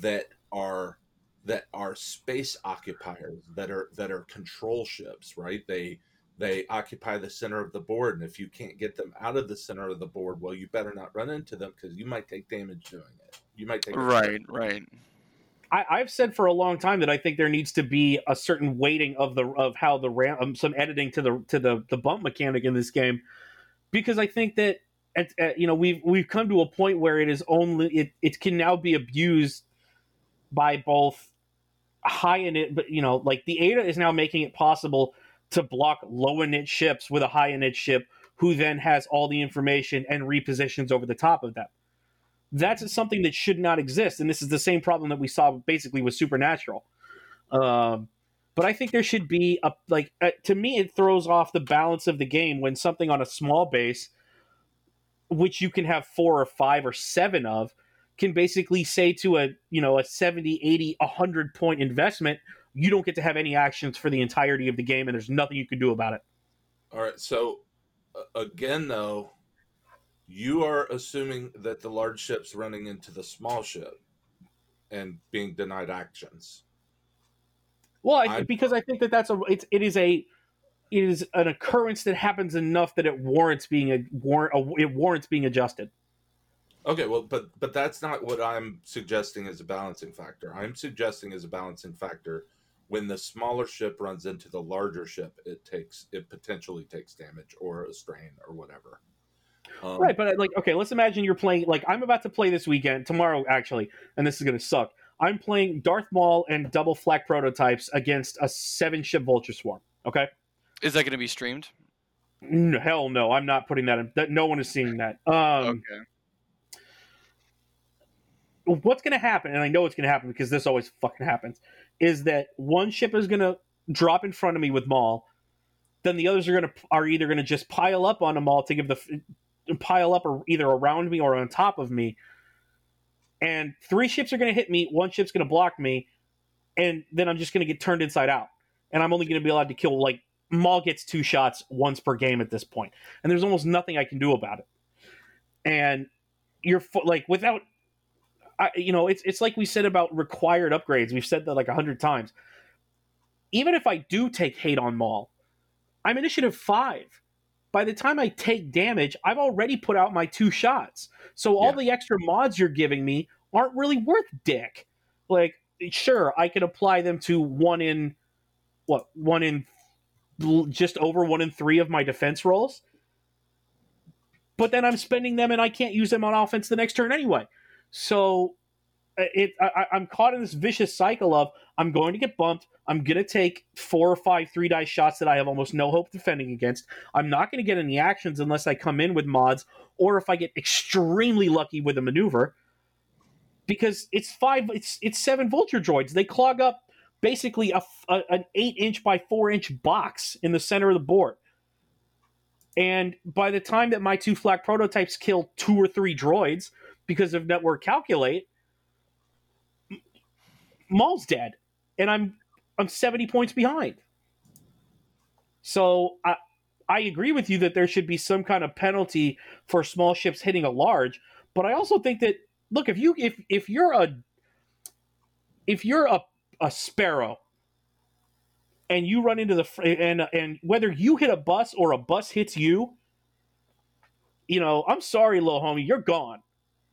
that are that are space occupiers that are that are control ships, right? They they occupy the center of the board, and if you can't get them out of the center of the board, well, you better not run into them because you might take damage doing it. You might take Right, right. I, I've said for a long time that I think there needs to be a certain weighting of the of how the ram um, some editing to the to the the bump mechanic in this game, because I think that at, at, you know we've we've come to a point where it is only it it can now be abused by both high in it, but you know like the Eta is now making it possible to block low init ships with a high init ship who then has all the information and repositions over the top of them. That's something that should not exist, and this is the same problem that we saw basically with Supernatural. Um, but I think there should be a like uh, to me it throws off the balance of the game when something on a small base, which you can have four or five or seven of, can basically say to a you know a 70 80 100 point investment you don't get to have any actions for the entirety of the game and there's nothing you can do about it All right. So again, though, you are assuming that the large ship's running into the small ship and being denied actions. well I, I- because i think that that's a it's, it is a it is an occurrence that happens enough that it warrants being a, warrant it warrants being adjusted Okay, well, but but that's not what I'm suggesting as a balancing factor. I'm suggesting as a balancing factor when the smaller ship runs into the larger ship, it takes it potentially takes damage or a strain or whatever. Um, Right, but like, okay, let's imagine you're playing. Like, I'm about to play this weekend, tomorrow actually, and this is going to suck. I'm playing Darth Maul and double flak prototypes against a seven ship Vulture Swarm. Okay, Is that going to be streamed? no, hell no, I'm not putting that in. That no one is seeing that. Um, okay. What's going to happen, and I know it's going to happen because this always fucking happens, is that one ship is going to drop in front of me with Maul, then the others are going to are either going to just pile up on a Maul to give the pile up or either around me or on top of me, and three ships are going to hit me, one ship's going to block me, and then I'm just going to get turned inside out, and I'm only going to be allowed to kill like Maul gets two shots once per game at this point, and there's almost nothing I can do about it, and you're like without I, you know, it's it's like we said about required upgrades. We've said that like a hundred times. Even if I do take hate on Maul, I'm initiative five. By the time I take damage, I've already put out my two shots. So all Yeah. the extra mods you're giving me aren't really worth dick. Like, sure, I could apply them to one in what one in just over one in three of my defense rolls. But then I'm spending them and I can't use them on offense the next turn anyway. So uh, it I, I'm caught in this vicious cycle of I'm going to get bumped. I'm going to take four or five three dice shots that I have almost no hope defending against. I'm not going to get any actions unless I come in with mods or if I get extremely lucky with a maneuver. Because it's five, it's it's seven vulture droids. They clog up basically a, a- an eight inch by four inch box in the center of the board. And by the time that my two flak prototypes kill two or three droids, because of network calculate, Maul's dead, and I'm I'm 70 points behind. So I I agree with you that there should be some kind of penalty for small ships hitting a large, but I also think that look if you if if you're a if you're a a sparrow and you run into the and and whether you hit a bus or a bus hits you, you know I'm sorry, little homie, you're gone.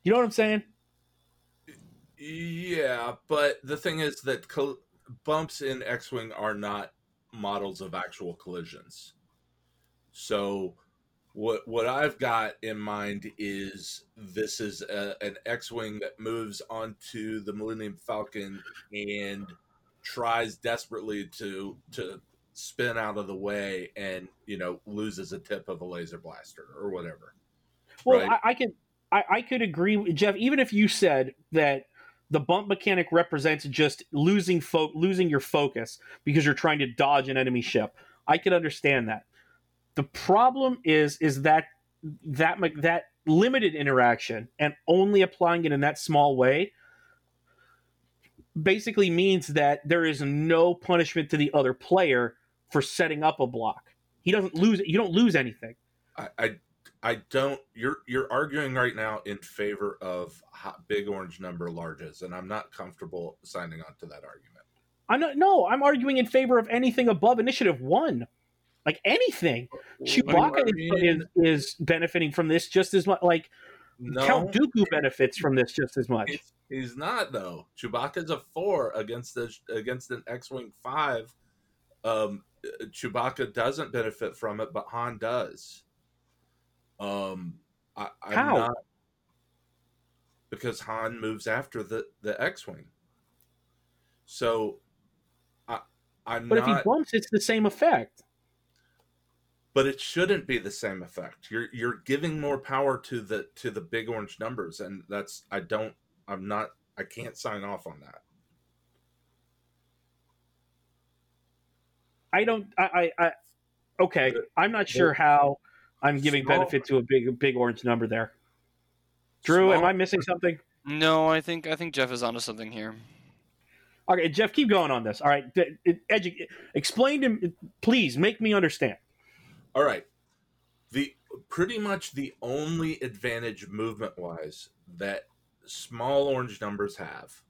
You know what I'm saying? Yeah, but the thing is that col- bumps in X-wing are not models of actual collisions. So what what I've got in mind is this is a, an X-wing that moves onto the Millennium Falcon and tries desperately to to spin out of the way and you know loses a tip of a laser blaster or whatever. Well, Right. I, I could I, I could agree, with Jeff. Even if you said that the bump mechanic represents just losing fo- losing your focus because you're trying to dodge an enemy ship, I could understand that. The problem is is that that that limited interaction and only applying it in that small way basically means that there is no punishment to the other player for setting up a block. He doesn't lose you don't lose anything. I, I I don't. You're you're arguing right now in favor of hot, big orange number larges, and I'm not comfortable signing on to that argument. I'm not. No, I'm arguing in favor of anything above Initiative One, like anything. Chewbacca I is, mean, is is benefiting from this just as much. Like no, Count Dooku benefits from this just as much. it's He's not though. Chewbacca's a four against the against an X-wing five. Um, Chewbacca doesn't benefit from it, but Han does. Um, I, I'm How? not because Han moves after the the X-wing. So, I I'm But if he bumps, it's the same effect. but it shouldn't be the same effect. You're you're giving more power to the to the big orange numbers, and that's I don't I'm not I can't sign off on that. I don't. I. I, I okay. I'm not sure how I'm giving Small- benefit to a big big orange number there. Drew, am I missing something? No, I think I think Jeff is onto something here. Okay, Jeff, keep going on this. All right, D- d- edu- explain to me, please. Make me understand. All right. The pretty much the only advantage movement wise that small orange numbers have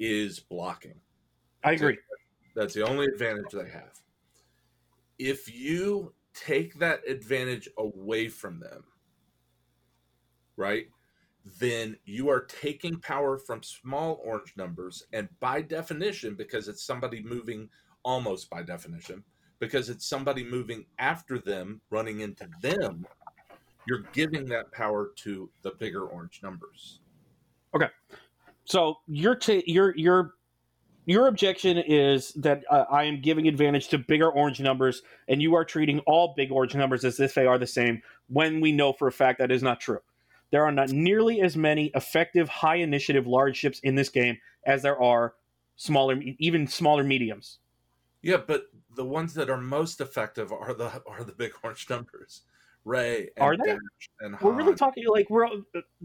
is blocking. I agree. That's the only advantage they have. If you take that advantage away from them, right, then you are taking power from small orange numbers. And by definition, because it's somebody moving almost by definition, because it's somebody moving after them, running into them, you're giving that power to the bigger orange numbers. Okay. So your ta- your your your objection is that uh, I am giving advantage to bigger orange numbers, and you are treating all big orange numbers as if they are the same. When we know for a fact that is not true. There are not nearly as many effective high initiative large ships in this game as there are smaller, even smaller mediums. Yeah, but the ones that are most effective are the are the big orange numbers. Rey and Are they? Dash and We're really talking like we're uh,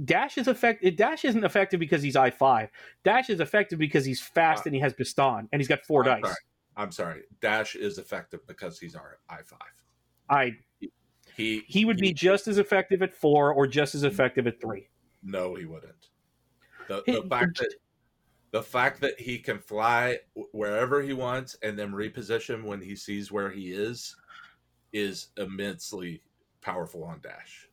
Dash is effective. Dash isn't effective because he's I five. Dash is effective because he's fast uh, and he has Baston and he's got 4 I'm dice. sorry. I'm sorry. Dash is effective because he's our I five. I He he would be just as effective at four or just as effective at three. no, he wouldn't. The, He- fact that the fact that he can fly wherever he wants and then reposition when he sees where he is is immensely powerful on Dash.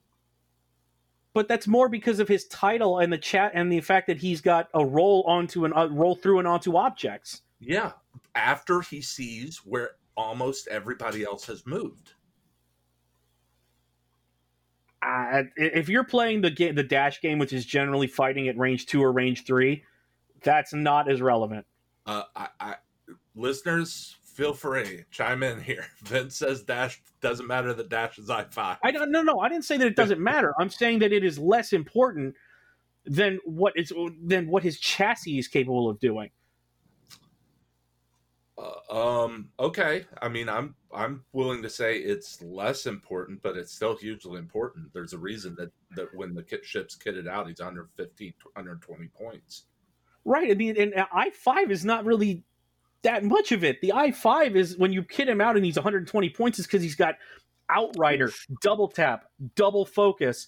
But that's more because of his title and the chat and the fact that he's got a roll onto an uh, roll through and onto objects. Yeah, after he sees where almost everybody else has moved. Uh, if you're playing the game, the dash game, which is generally fighting at range two or range three, that's not as relevant. Uh, I, I listeners, feel free chime in here. Vince says Dash doesn't matter. that Dash is I five. I don't no no. I didn't say that it doesn't matter. I'm saying that it is less important than what is than what his chassis is capable of doing. Uh, um. Okay. I mean, I'm I'm willing to say it's less important, but it's still hugely important. There's a reason that that when the kit ship's kitted out, he's under 15, 120 points. Right. I mean, and I five is not really that much of it. The I five is when you kid him out and he's 120 points is because he's got outrider, double tap, double focus,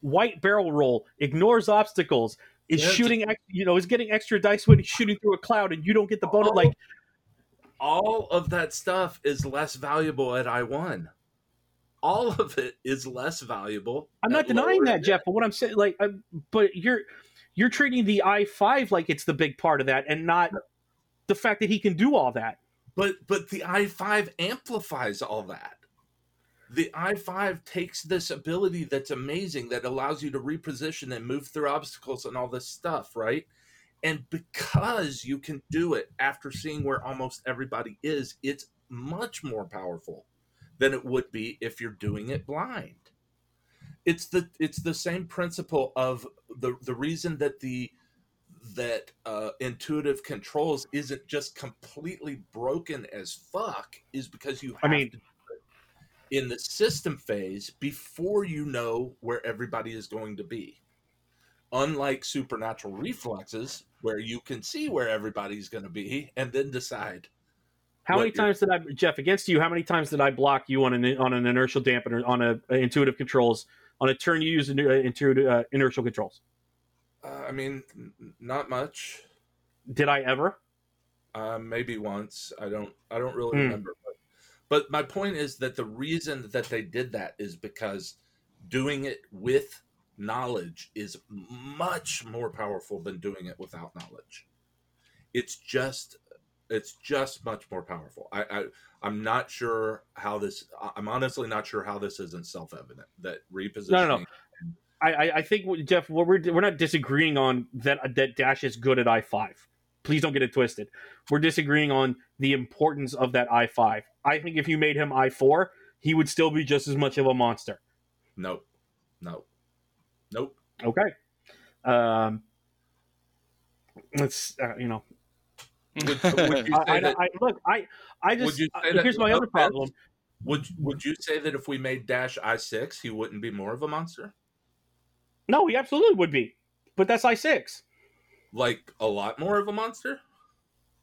white barrel roll, ignores obstacles, is Yeah, shooting. You know, is getting extra dice when he's shooting through a cloud, and you don't get the bonus. Oh. Like All of that stuff is less valuable at I one. All of it is less valuable. I'm not denying that, Jeff. But what I'm saying, like, i but you're you're treating the I five like it's the big part of that, and not the fact that he can do all that. But but the i5 amplifies all that. The i5 takes this ability that's amazing that allows you to reposition and move through obstacles and all this stuff, right? And because you can do it after seeing where almost everybody is, it's much more powerful than it would be if you're doing it blind. It's the it's the same principle of the the reason that the that uh, intuitive controls isn't just completely broken as fuck is because you have I mean- in the system phase before you know where everybody is going to be. Unlike supernatural reflexes, where you can see where everybody's going to be and then decide. How many times did I, Jeff, against you? How many times did I block you on an on an inertial dampener on a, a intuitive controls on a turn you use uh, intuitive uh, inertial controls? Uh, I mean, not much. Did I ever? Uh, maybe once. I don't. I don't really Hmm. remember. But, but my point is that the reason that they did that is because doing it with knowledge is much more powerful than doing it without knowledge. It's just it's just much more powerful. I, I I'm not sure how this. I'm honestly not sure how this isn't self evident that repositioning. No, no, no. I, I think Jeff, what we're we're not disagreeing on that that Dash is good at I five. Please don't get it twisted. We're disagreeing on the importance of that I five. I think if you made him I four, he would still be just as much of a monster. Nope. Nope. Nope. Okay. Um. Let's uh, you know. Would, would you I, I, that, I, look, I I Would just you uh, say that- here's my other problem. would would you say that if we made Dash I six, he wouldn't be more of a monster? No, he absolutely would be, but that's I six. Like a lot more of a monster?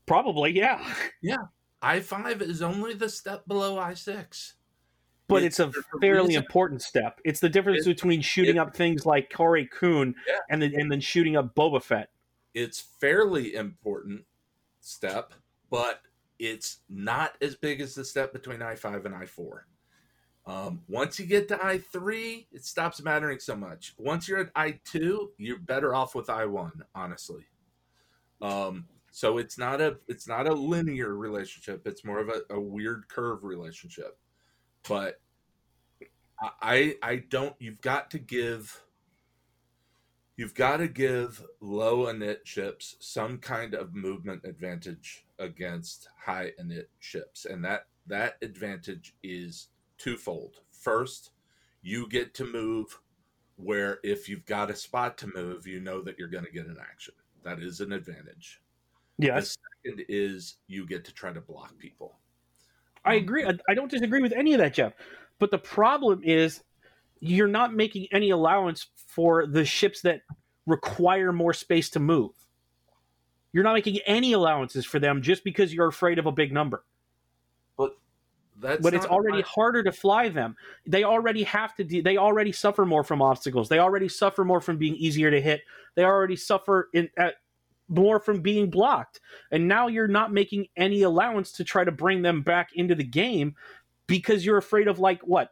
Probably, yeah. Yeah. I five is only the step below I six. But It's- it's, a fairly reason- important step. It's the difference It- between shooting it- up things like Kare Kun Yeah. and then and then shooting up Boba Fett. It's fairly important step, but it's not as big as the step between I five and I four. Um, once you get to I three, it stops mattering so much. Once you're at I two, you're better off with I one, honestly. Um, so it's not a it's not a linear relationship. It's more of a, a weird curve relationship. But I I don't. You've got to give. You've got to give low init ships some kind of movement advantage against high init ships, and that that advantage is twofold. First, you get to move where if you've got a spot to move, you know that you're going to get an action. That is an advantage. Yes, The second is you get to try to block people. I agree. I, I don't disagree with any of that, Jeff. But the problem is you're not making any allowance for the ships that require more space to move. You're not making any allowances for them just because you're afraid of a big number. That's but it's already harder to fly them. They already have to. De- they already suffer more from obstacles. They already suffer more from being easier to hit. They already suffer in at more from being blocked. And now you're not making any allowance to try to bring them back into the game because you're afraid of like what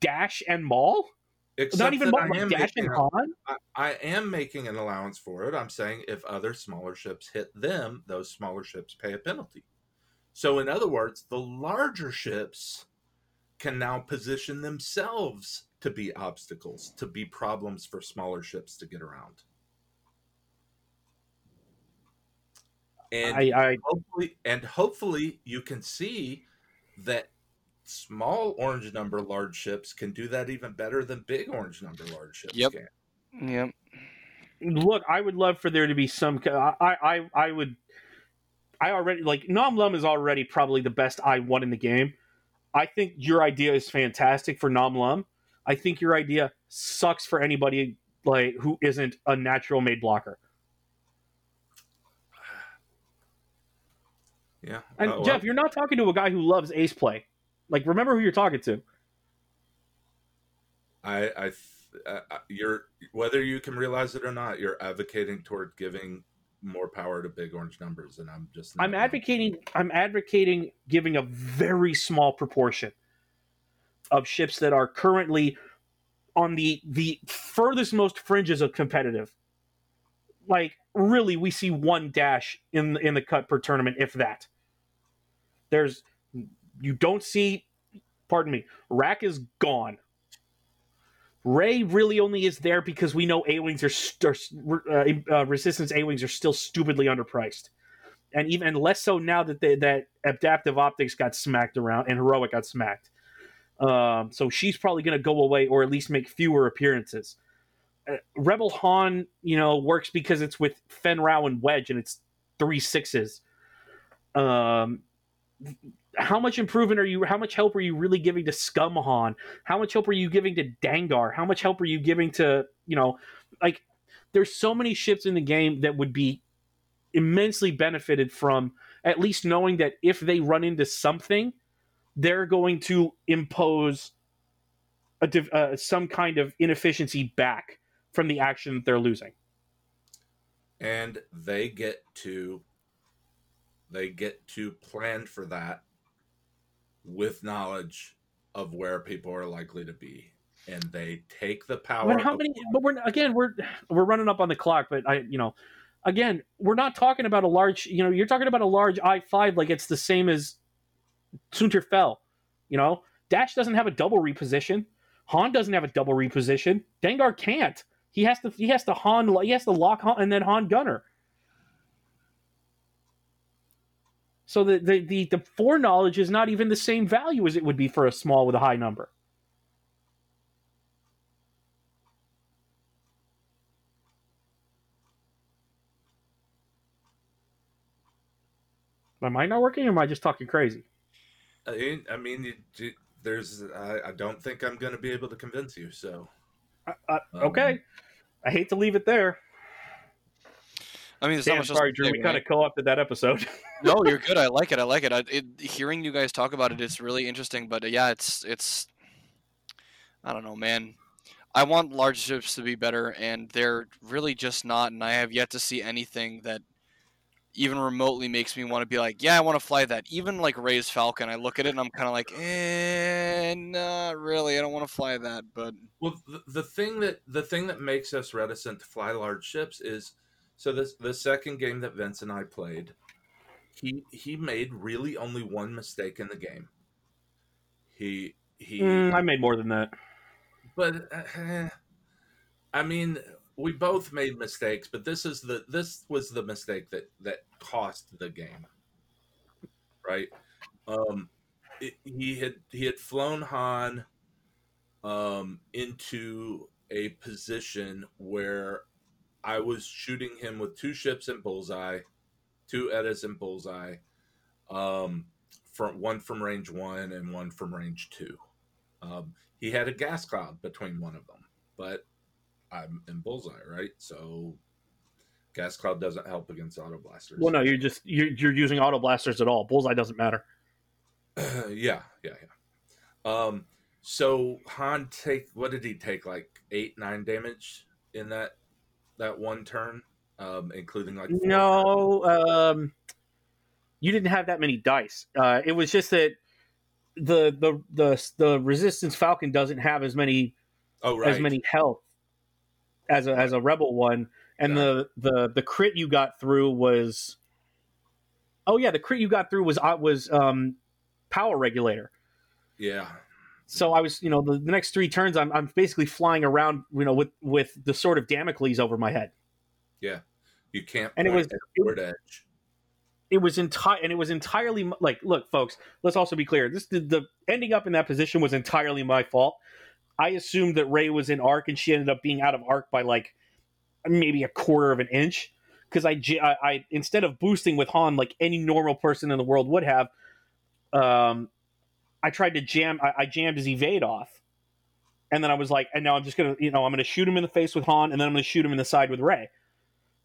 Dash and Maul. Except not even Maul, Dash making and Han. I, I am making an allowance for it. I'm saying if other smaller ships hit them, those smaller ships pay a penalty. So, in other words, the larger ships can now position themselves to be obstacles, to be problems for smaller ships to get around. And I, I hopefully, and hopefully, you can see that small orange number large ships can do that even better than big orange number large ships Yep. can. Yep. look. I would love for there to be some. I I I would. I already like Nom Lum is already probably the best I won in the game. I think your idea is fantastic for Nom Lum. I think your idea sucks for anybody like who isn't a natural made blocker. Yeah. And Uh, well, Jeff, you're not talking to a guy who loves ace play. Like, remember who you're talking to. I, I, th- uh, uh, you're whether you can realize it or not, you're advocating toward giving more power to big orange numbers, and I'm just. I'm advocating. I'm advocating giving a very small proportion of ships that are currently on the the furthest most fringes of competitive. Like, really, we see one dash in in the cut per tournament, if that. There's, you don't see. Pardon me. Rack is gone. Rey really only is there because we know A wings are, st- uh, uh, resistance A wings are still stupidly underpriced, and even less so now that they, that adaptive optics got smacked around and heroic got smacked. Um, so she's probably going to go away or at least make fewer appearances. Uh, Rebel Han, you know, works because it's with Fenn Rau and Wedge, and it's three sixes. Um, how much improvement are you? How much help are you really giving to Scum Han? How much help are you giving to Dengar? How much help are you giving to you know, like there's so many ships in the game that would be immensely benefited from at least knowing that if they run into something, they're going to impose a uh, some kind of inefficiency back from the action that they're losing. and they get to they get to plan for that with knowledge of where people are likely to be and they take the power. But how many? But we're again we're we're running up on the clock. But I you know, again we're not talking about a large. You know, you're talking about a large i five like it's the same as Soontir Fel. You know, Dash doesn't have a double reposition. Han doesn't have a double reposition. Dengar can't. He has to. He has to Han. He has to lock Han and then Han Gunner. So the, the the the foreknowledge is not even the same value as it would be for a small with a high number. Am I not working or am I just talking crazy? I mean, I mean, you, you, there's. I, I don't think I'm going to be able to convince you. So Uh, uh, um, okay. I hate to leave it there. I mean, there's not Damn, sorry, Drew. we kind of co-opted that episode. no, you're good. I like it. I like it. I, it. Hearing you guys talk about it, it's really interesting. But uh, yeah, it's it's. I don't know, man. I want large ships to be better, and they're really just not. And I have yet to see anything that even remotely makes me want to be like, yeah, I want to fly that. Even like Rey's Falcon, I look at it and I'm kind of like, eh, not really. I don't want to fly that. But Well, the, the thing that the thing that makes us reticent to fly large ships is so this the second game that Vince and I played, he he made really only one mistake in the game. He he, Mm, I made more than that. but uh, I mean, we both made mistakes, but this is the this was the mistake that that cost the game, right? Um, it, he had he had flown Han um, into a position where I was shooting him with two ships in bullseye, two Etas in bullseye, um, from one from range one and one from range two. Um, he had a gas cloud between one of them, but I'm in bullseye, right? So gas cloud doesn't help against auto blasters. Well, no, you're just you're, you're using auto blasters at all. Bullseye doesn't matter. yeah, yeah, yeah. Um, so Han take what did he take? Like eight, nine damage in that that one turn, um, including like No, um, you didn't have that many dice. Uh, it was just that the the the the resistance falcon doesn't have as many oh right, as many health as a as a rebel one, and the the the crit you got through was. Oh yeah, the crit you got through was uh, was um, power regulator. yeah, So I was, you know, the, the next three turns, I'm, I'm basically flying around, you know, with with the sword of Damocles over my head. Yeah, you can't. And it was- it- edge. It was entire, and it was entirely like, look, folks, let's also be clear. This the, the ending up in that position was entirely my fault. I assumed that Rey was in arc, and she ended up being out of arc by like maybe a quarter of an inch. Because I I instead of boosting with Han like any normal person in the world would have, um, I tried to jam. I, I jammed his evade off, and then I was like, and now I'm just gonna, you know, I'm gonna shoot him in the face with Han, and then I'm gonna shoot him in the side with Rey.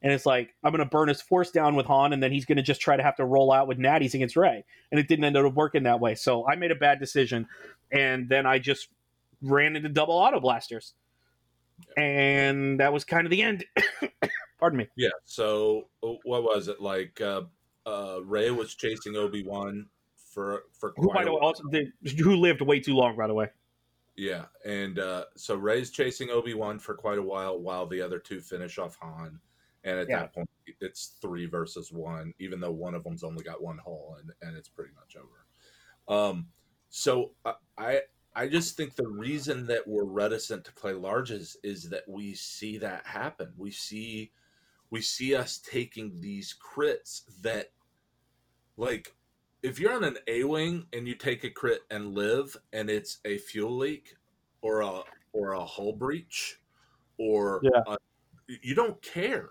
And it's like I'm gonna burn his force down with Han, and then he's gonna just try to have to roll out with natties against Rey, and it didn't end up working that way. So I made a bad decision, and then I just ran into double auto blasters, and that was kind of the end. Pardon me. Yeah. So uh, what was it like? Uh, uh, Rey was chasing Obi Wan for for Who, by a the way, while. also did, who lived way too long, by the way. Yeah, and uh, so Rey's chasing Obi Wan for quite a while, while the other two finish off Han. And at Yeah. that point, it's three versus one, even though one of them's only got one hole and, and it's pretty much over. Um, so I- I I just think the reason that we're reticent to play larges is that we see that happen. We see we see us taking these crits that like if you're on an A wing and you take a crit and live and it's a fuel leak or a or a hull breach or Yeah. a, you don't care.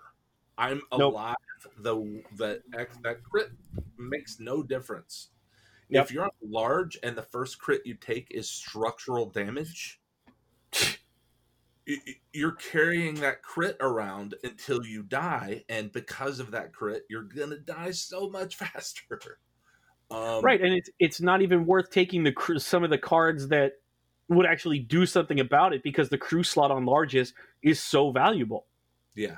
I'm Nope. alive. The that that crit makes no difference. Yep. If you're on large and the first crit you take is structural damage, you're carrying that crit around until you die, and because of that crit, you're gonna die so much faster. Um, right, and it's it's not even worth taking the cr- some of the cards that would actually do something about it because the crew slot on larges is so valuable. Yeah.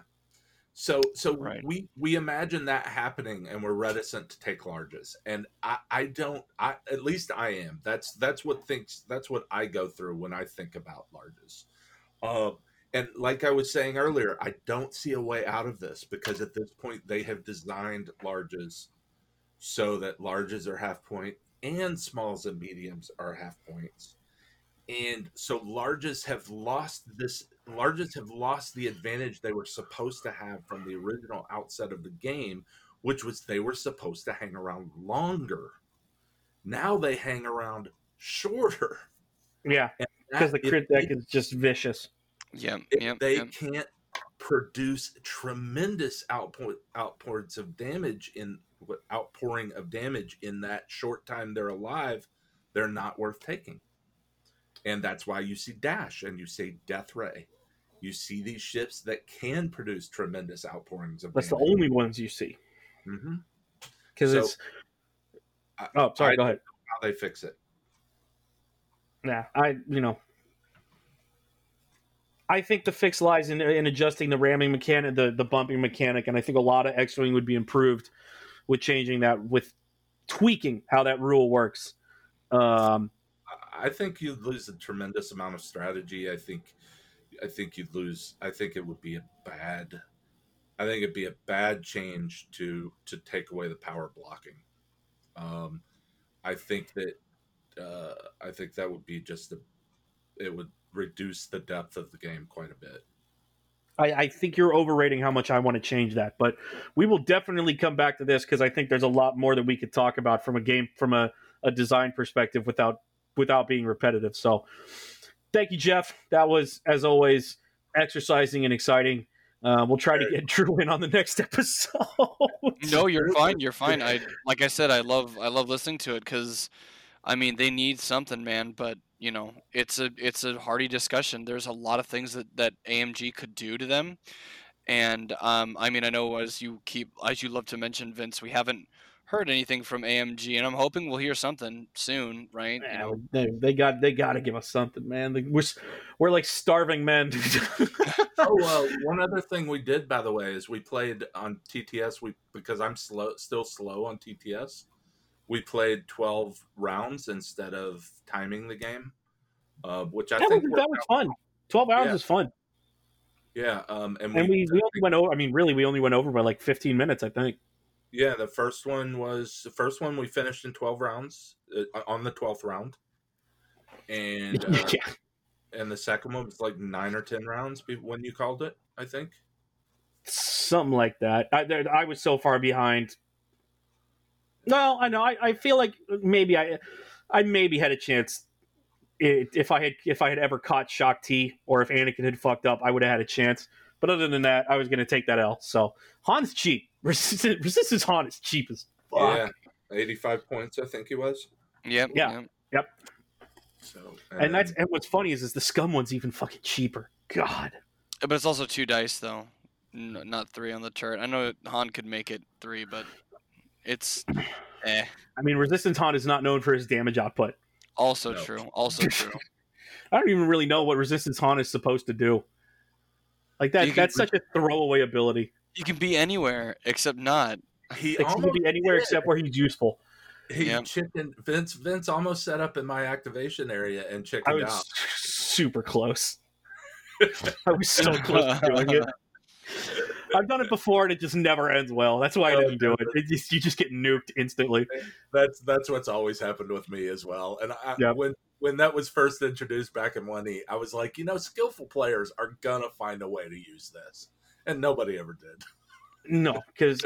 So so Right. we we imagine that happening and we're reticent to take larges. And I I don't I at least I am. That's that's what thinks that's what I go through when I think about larges. Um and like I was saying earlier, I don't see a way out of this because at this point they have designed larges so that larges are half point and smalls and mediums are half points. And so larges have lost this larges have lost the advantage they were supposed to have from the original outset of the game, which was they were supposed to hang around longer. Now they hang around shorter. Yeah, because the If crit they- deck is just vicious. Yeah, if yep, they yep. can't produce tremendous output outpours of damage in what outpouring of damage in that short time they're alive, they're not worth taking. And that's why you see Dash and you see Death Ray. You see these ships that can produce tremendous outpourings of That's the only ones you see hmm because So, it's. I- Oh, sorry. I- go ahead. How they fix it. Yeah, I you know. I think the fix lies in, in adjusting the ramming mechanic, the, the bumping mechanic, and I think a lot of X Wing would be improved with changing that, with tweaking how that rule works. Um, I think you'd lose a tremendous amount of strategy. I think, I think you'd lose. I think it would be a bad. I think it'd be a bad change to to take away the power blocking. Um, I think that uh, I think that would be just a. It would reduce the depth of the game quite a bit. I, I think you're overrating how much I want to change that, but we will definitely come back to this because I think there's a lot more that we could talk about from a game from a, a design perspective without without being repetitive. So, thank you, Jeff. That was as always exercising and exciting. Uh, we'll try to get Drew in on the next episode. No, you're fine. You're fine. I like I said, I love I love listening to it because, I mean, they need something, man. But you know, it's a it's a hearty discussion. There's a lot of things that that AMG could do to them, and um, I mean, I know as you keep as you love to mention, Vince, we haven't heard anything from AMG, and I'm hoping we'll hear something soon, right? You Yeah, know, they, they got they got to give us something, man. We're we're like starving men. oh, uh, one other thing we did, by the way, is we played on TTS. We because I'm slow, still slow on TTS. We played twelve rounds instead of timing the game, uh, which I that, think was, that was fun. Twelve hours Yeah. is fun, Yeah, um, and, and we, we, we only went over. I mean, really, we only went over by like fifteen minutes, I think. yeah, the first one was the first one we finished in twelve rounds uh, on the twelfth round, and uh, yeah, and the second one was like nine or ten rounds when you called it. I think. something like that. I, I was so far behind. No, I know. I, I feel like maybe I, I maybe had a chance. If I had if I had ever caught Shaak Ti or if Anakin had fucked up, I would have had a chance. But other than that, I was going to take that L. So Han's cheap. Resistance, Resistance Han is cheap as fuck. Yeah, eighty-five points. I think he was. yep, Yeah. yep. So, And that's and what's funny is is the scum one's even fucking cheaper. God. But it's also two dice though, N- not three on the turret. I know Han could make it three, but it's eh. I mean, Resistance Han is not known for his damage output. Also No. true. Also true. I don't even really know what Resistance Han is supposed to do. Like that, You can- that's such a throwaway ability. You can be anywhere except not. he It can be anywhere did. except where he's useful. He Yep. chicken Vince Vince almost set up in my activation area and I chickened was out. super close. I was so close to doing it. I've done it before and it just never ends well. That's why I didn't do it. it just, you just get nuked instantly. That's that's what's always happened with me as well. And I, Yep. when when that was first introduced back in one E, I was like, you know, skillful players are gonna find a way to use this, and nobody ever did. No, because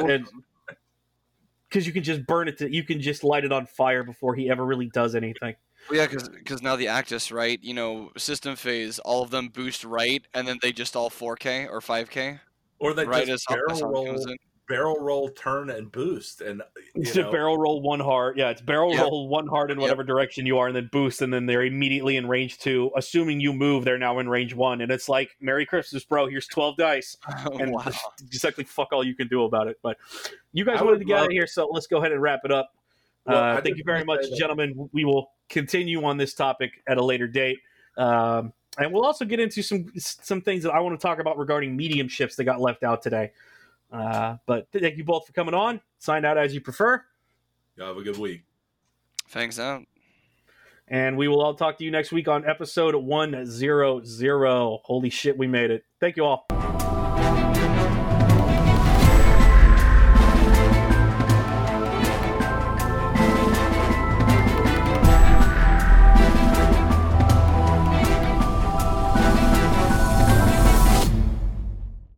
because you can just burn it. To, you can just light it on fire before he ever really does anything. Well, yeah, because now the Actis, right? You know, system phase, all of them boost right, and then they just all 4K or 5K, Or they right just barrel roll, barrel roll, turn, and boost, and you It's know, a barrel roll one heart. Yeah, it's barrel Yep. roll one heart in Yep. whatever direction you are, and then boost, and then they're immediately in range two. Assuming you move, they're now in range one, and it's like Merry Christmas, bro. Here's twelve dice, and wow. exactly fuck all you can do about it. But you guys I wanted to get out of here, so let's go ahead and wrap it up. Well, I uh, thank you very much, gentlemen. We will continue on this topic at a later date. Um, and we'll also get into some some things that I want to talk about regarding medium ships that got left out today. Uh, but thank you both for coming on. Sign out as you prefer. Y'all have a good week. Thanks out. And we will all talk to you next week on episode 100. Holy shit, we made it. Thank you all.